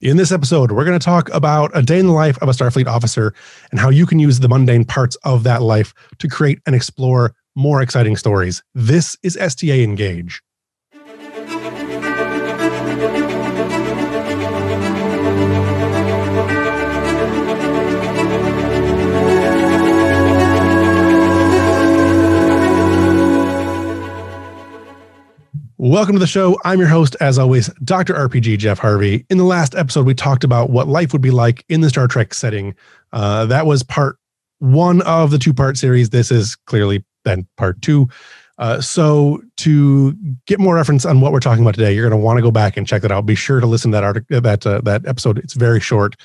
In this episode, we're going to talk about a day in the life of a Starfleet officer and how you can use the mundane parts of that life to create and explore more exciting stories. This is STA Engage. Welcome to the show. I'm your host, as always, Dr. RPG Jeff Harvey. In the last episode, we talked about what life would be like in the Star Trek setting. Uh, that was part one of the two part series. This is clearly then part two. Uh, so, to get more reference on what we're talking about today, you're going to want to go back and check that out. Be sure to listen to that article, that uh, that episode. It's very short.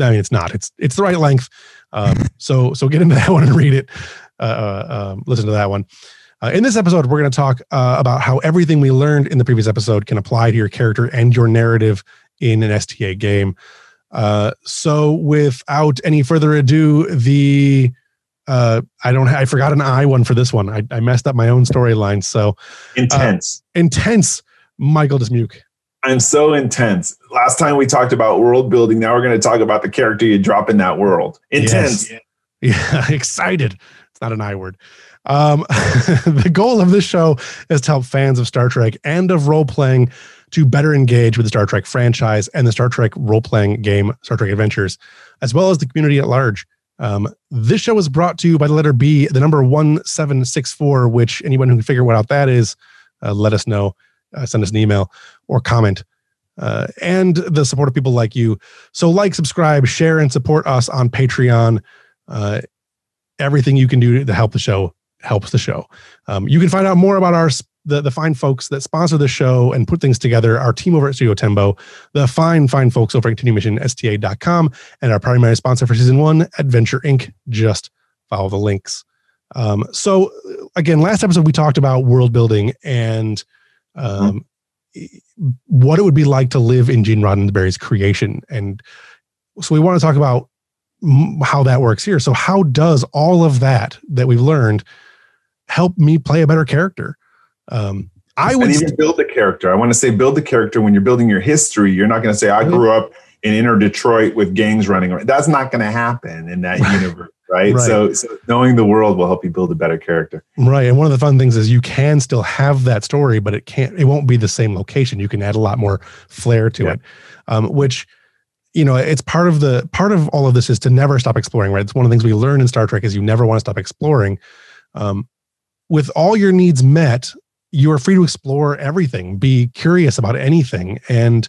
I mean, it's not. It's it's the right length. Um, so so get into that one and read it. Uh, uh um, listen to that one. Uh, in this episode, we're going to talk uh, about how everything we learned in the previous episode can apply to your character and your narrative in an STA game. Uh, so, without any further ado, the uh, I don't I forgot an I one for this one. I, I messed up my own storyline. So uh, intense, intense. Michael Dismuke. I'm so intense. Last time we talked about world building. Now we're going to talk about the character you drop in that world. Intense. Yes. Yeah, excited. It's not an I word. Um, the goal of this show is to help fans of Star Trek and of role playing to better engage with the Star Trek franchise and the Star Trek role playing game, Star Trek Adventures, as well as the community at large. Um, this show is brought to you by the letter B, the number 1764, which anyone who can figure what out that is, uh, let us know, uh, send us an email or comment. Uh, and the support of people like you. So, like, subscribe, share, and support us on Patreon. Uh, everything you can do to help the show helps the show. Um, you can find out more about our the, the fine folks that sponsor the show and put things together, our team over at Studio Tembo, the fine, fine folks over at continuemissionsta.com, and our primary sponsor for season one, Adventure Inc. Just follow the links. Um, so, again, last episode we talked about world building and um, mm-hmm. what it would be like to live in Gene Roddenberry's creation. And so we want to talk about how that works here. So, how does all of that that we've learned help me play a better character. Um, I would and even build a character. I want to say build the character when you're building your history. You're not going to say I grew up in inner Detroit with gangs running around. That's not going to happen in that universe. Right? right. So, so knowing the world will help you build a better character. Right. And one of the fun things is you can still have that story, but it can't, it won't be the same location. You can add a lot more flair to yeah. it, um, which, you know, it's part of the, part of all of this is to never stop exploring, right? It's one of the things we learn in Star Trek is you never want to stop exploring. Um, with all your needs met, you are free to explore everything, be curious about anything, and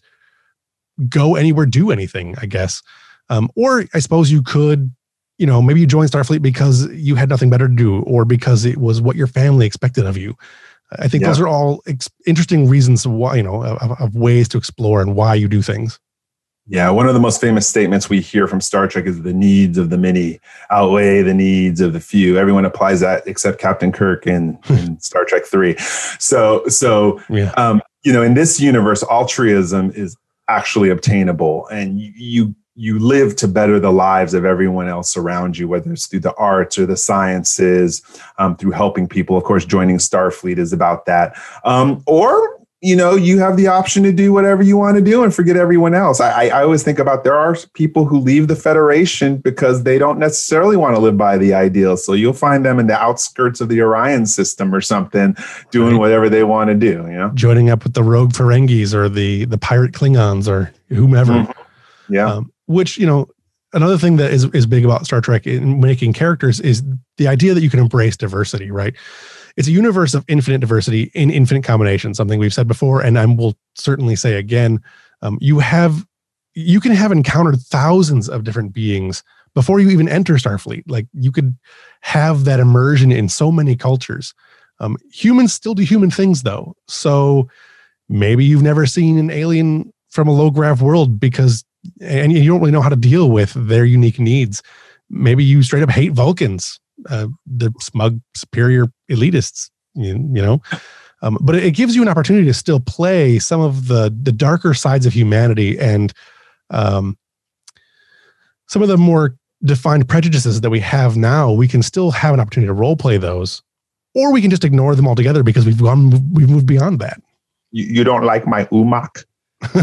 go anywhere, do anything, I guess. Um, or I suppose you could, you know, maybe you joined Starfleet because you had nothing better to do or because it was what your family expected of you. I think yeah. those are all ex- interesting reasons why, you know, of, of ways to explore and why you do things. Yeah, one of the most famous statements we hear from Star Trek is the needs of the many outweigh the needs of the few. Everyone applies that except Captain Kirk in, in Star Trek Three. So, so yeah. um, you know, in this universe, altruism is actually obtainable, and you you live to better the lives of everyone else around you, whether it's through the arts or the sciences, um, through helping people. Of course, joining Starfleet is about that, um, or you know, you have the option to do whatever you want to do and forget everyone else. I, I always think about there are people who leave the Federation because they don't necessarily want to live by the ideal. So you'll find them in the outskirts of the Orion system or something, doing right. whatever they want to do. You know, joining up with the rogue Ferengis or the the pirate Klingons or whomever. Mm-hmm. Yeah. Um, which you know, another thing that is is big about Star Trek in making characters is the idea that you can embrace diversity. Right it's a universe of infinite diversity in infinite combinations, something we've said before, and I will certainly say again. Um, you have you can have encountered thousands of different beings before you even enter Starfleet. Like you could have that immersion in so many cultures. Um, humans still do human things though. So maybe you've never seen an alien from a low grav world because and you don't really know how to deal with their unique needs. Maybe you straight up hate Vulcans uh, the smug superior elitists you, you know? Um, but it gives you an opportunity to still play some of the the darker sides of humanity and um, some of the more defined prejudices that we have now we can still have an opportunity to role play those or we can just ignore them altogether because we've gone we've moved beyond that. You, you don't like my umak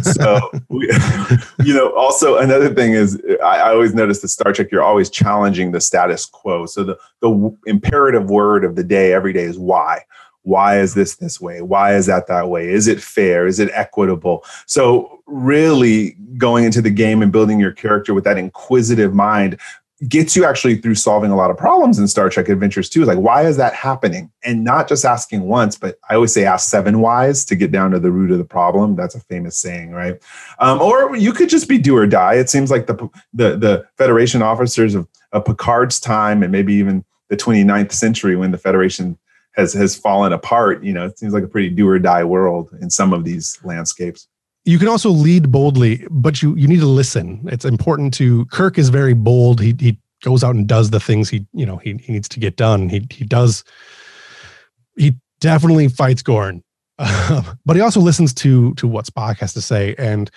so, we, you know, also another thing is I, I, always notice the Star Trek, you're always challenging the status quo. So the, the imperative word of the day every day is why. Why is this this way? Why is that that way? Is it fair? Is it equitable? So, really going into the game and building your character with that inquisitive mind gets you actually through solving a lot of problems in Star Trek Adventures too. Like, why is that happening? And not just asking once, but I always say ask seven whys to get down to the root of the problem. That's a famous saying, right? Um, or you could just be do or die. It seems like the the, the Federation officers of, of Picard's time and maybe even the 29th century when the Federation has has fallen apart. You know, it seems like a pretty do or die world in some of these landscapes you can also lead boldly, but you you need to listen. It's important to Kirk is very bold. He he goes out and does the things he you know he, he needs to get done. He he does he definitely fights Gorn. but he also listens to to what Spock has to say. And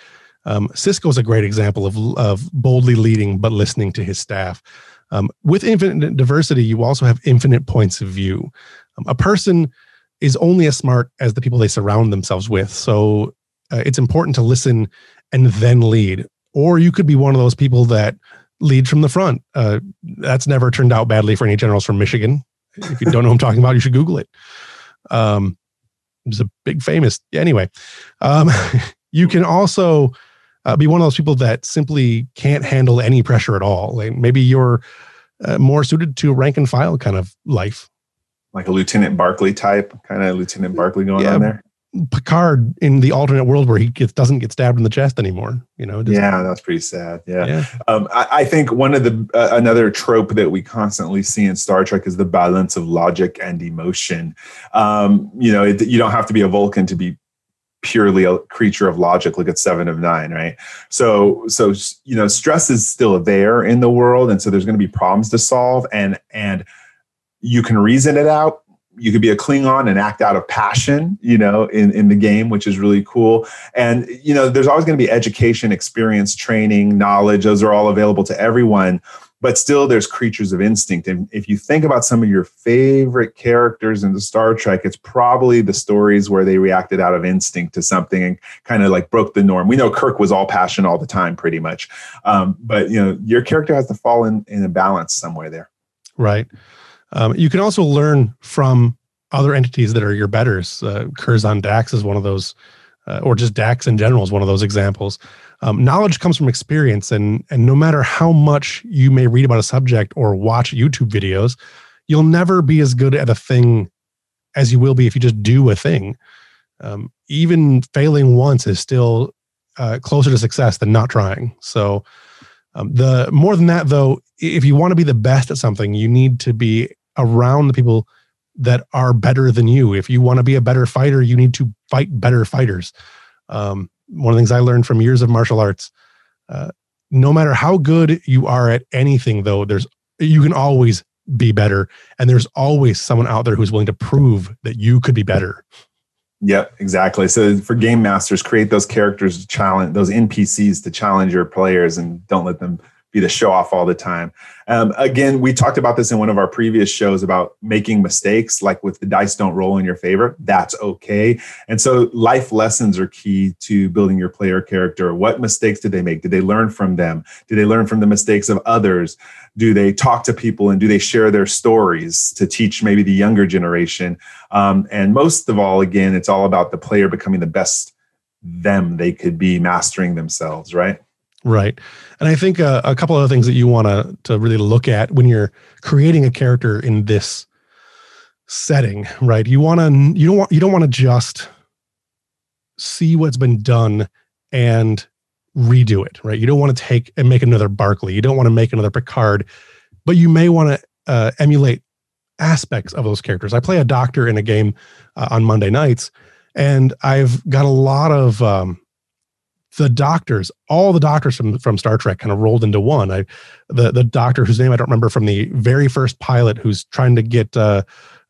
um, Sisko is a great example of of boldly leading but listening to his staff. Um, with infinite diversity, you also have infinite points of view. Um, a person is only as smart as the people they surround themselves with. So uh, it's important to listen and then lead. Or you could be one of those people that lead from the front. Uh, that's never turned out badly for any generals from Michigan. If you don't know what I'm talking about, you should Google it. Um, it's a big famous. Anyway, um, you can also uh, be one of those people that simply can't handle any pressure at all. Like maybe you're uh, more suited to rank and file kind of life. Like a Lieutenant Barclay type, kind of Lieutenant Barclay going yeah, on there. Picard in the alternate world where he gets, doesn't get stabbed in the chest anymore. You know. Yeah, that's pretty sad. Yeah. yeah. Um, I, I, think one of the uh, another trope that we constantly see in Star Trek is the balance of logic and emotion. Um, you know, it, you don't have to be a Vulcan to be purely a creature of logic look at seven of nine right so so you know stress is still there in the world and so there's going to be problems to solve and and you can reason it out you could be a Klingon and act out of passion, you know, in, in the game, which is really cool. And, you know, there's always going to be education, experience, training, knowledge. Those are all available to everyone. But still, there's creatures of instinct. And if you think about some of your favorite characters in the Star Trek, it's probably the stories where they reacted out of instinct to something and kind of like broke the norm. We know Kirk was all passion all the time, pretty much. Um, but, you know, your character has to fall in, in a balance somewhere there. Right. Um, you can also learn from other entities that are your betters. Uh, Curzon Dax is one of those, uh, or just Dax in general is one of those examples. Um, knowledge comes from experience, and and no matter how much you may read about a subject or watch YouTube videos, you'll never be as good at a thing as you will be if you just do a thing. Um, even failing once is still uh, closer to success than not trying. So, um, the more than that, though, if you want to be the best at something, you need to be around the people that are better than you. If you want to be a better fighter, you need to fight better fighters. Um, one of the things I learned from years of martial arts, uh, no matter how good you are at anything, though, there's you can always be better, and there's always someone out there who's willing to prove that you could be better. Yep, exactly. So for game masters, create those characters to challenge those NPCs to challenge your players, and don't let them be the show off all the time. Um, again, we talked about this in one of our previous shows about making mistakes, like with the dice don't roll in your favor. That's okay. And so life lessons are key to building your player character. What mistakes did they make? Did they learn from them? Did they learn from the mistakes of others? Do they talk to people and do they share their stories to teach maybe the younger generation? Um, and most of all, again, it's all about the player becoming the best them they could be mastering themselves, right? Right. And I think uh, a couple of things that you want to to really look at when you're creating a character in this setting, right? You want to you don't want you don't want to just see what's been done and redo it, right? You don't want to take and make another Barclay. You don't want to make another Picard, but you may want to uh, emulate aspects of those characters. I play a doctor in a game uh, on Monday nights, and I've got a lot of um, the doctors, all the doctors from from Star Trek, kind of rolled into one. I, the the doctor whose name I don't remember from the very first pilot, who's trying to get uh,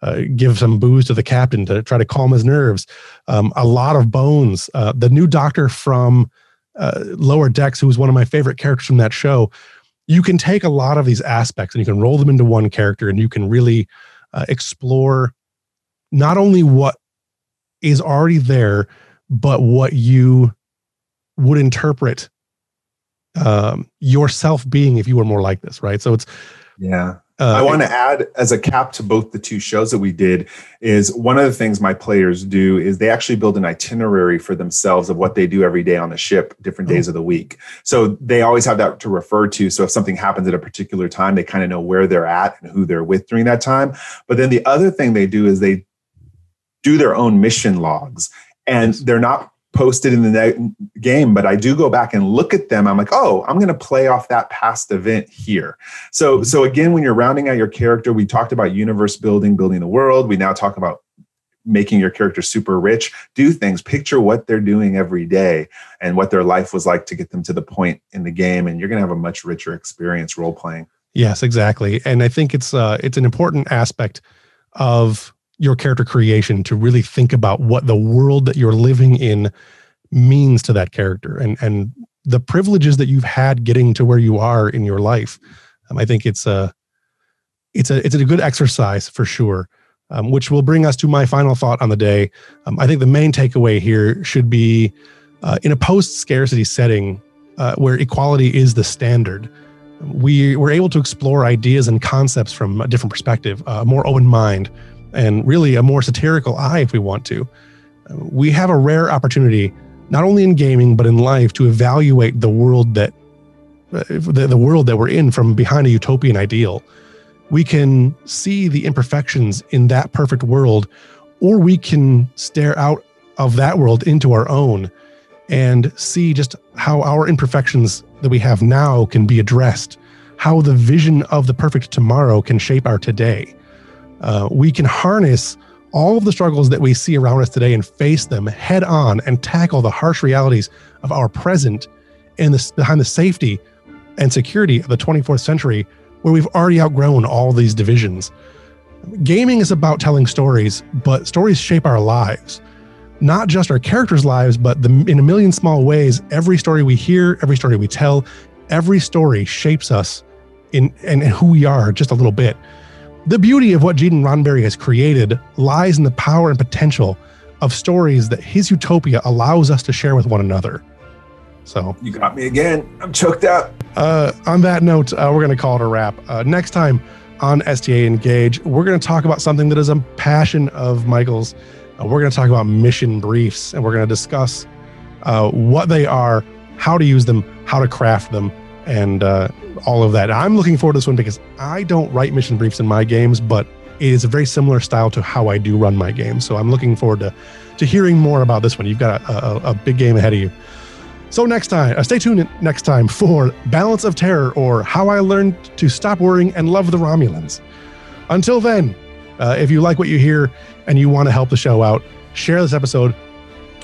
uh, give some booze to the captain to try to calm his nerves. Um, a lot of bones. Uh, the new doctor from uh, Lower Decks, who was one of my favorite characters from that show. You can take a lot of these aspects and you can roll them into one character, and you can really uh, explore not only what is already there, but what you would interpret um, yourself being if you were more like this, right? So it's yeah. Uh, I want to add as a cap to both the two shows that we did is one of the things my players do is they actually build an itinerary for themselves of what they do every day on the ship, different days oh. of the week. So they always have that to refer to. So if something happens at a particular time, they kind of know where they're at and who they're with during that time. But then the other thing they do is they do their own mission logs and they're not posted in the game, but I do go back and look at them. I'm like, oh, I'm going to play off that past event here. So, mm-hmm. so again, when you're rounding out your character, we talked about universe building, building the world. We now talk about making your character super rich. Do things, picture what they're doing every day and what their life was like to get them to the point in the game, and you're going to have a much richer experience role playing. Yes, exactly. And I think it's uh, it's an important aspect of your character creation to really think about what the world that you're living in means to that character and and the privileges that you've had getting to where you are in your life. Um, I think it's a it's a it's a good exercise for sure. Um, which will bring us to my final thought on the day. Um, I think the main takeaway here should be uh, in a post scarcity setting uh, where equality is the standard. We were able to explore ideas and concepts from a different perspective, a more open mind, and really a more satirical eye if we want to. We have a rare opportunity, not only in gaming, but in life, to evaluate the world that uh, the, the world that we're in from behind a utopian ideal. We can see the imperfections in that perfect world, or we can stare out of that world into our own and see just how our imperfections that we have now can be addressed, how the vision of the perfect tomorrow can shape our today uh, we can harness all of the struggles that we see around us today and face them head on and tackle the harsh realities of our present and the, behind the safety and security of the 24th century where we've already outgrown all these divisions. Gaming is about telling stories, but stories shape our lives. Not just our characters' lives, but the, in a million small ways, every story we hear, every story we tell, every story shapes us in and who we are just a little bit. The beauty of what Gene Roddenberry has created lies in the power and potential of stories that his utopia allows us to share with one another. So you got me again. I'm choked up. Uh, on that note, uh, we're going to call it a wrap. Uh, next time on STA Engage, we're going to talk about something that is a passion of Michael's. Uh, we're going to talk about mission briefs, and we're going to discuss uh, what they are, how to use them, how to craft them, and uh, all of that. I'm looking forward to this one because I don't write mission briefs in my games, but it is a very similar style to how I do run my games. So I'm looking forward to to hearing more about this one. You've got a, a, a big game ahead of you. So next time, uh, stay tuned next time for Balance of Terror or How I Learned to Stop Worrying and Love the Romulans. Until then, uh, if you like what you hear and you want to help the show out, share this episode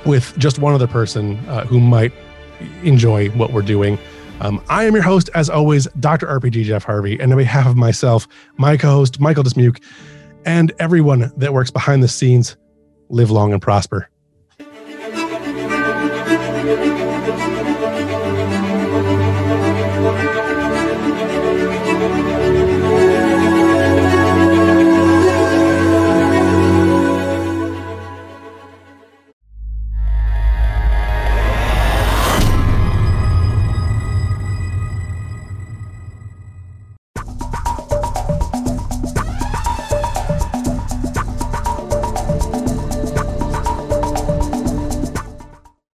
with just one other person uh, who might enjoy what we're doing. Um, I am your host, as always, Dr. RPG Jeff Harvey. And on behalf of myself, my co host, Michael Dismuke, and everyone that works behind the scenes, live long and prosper.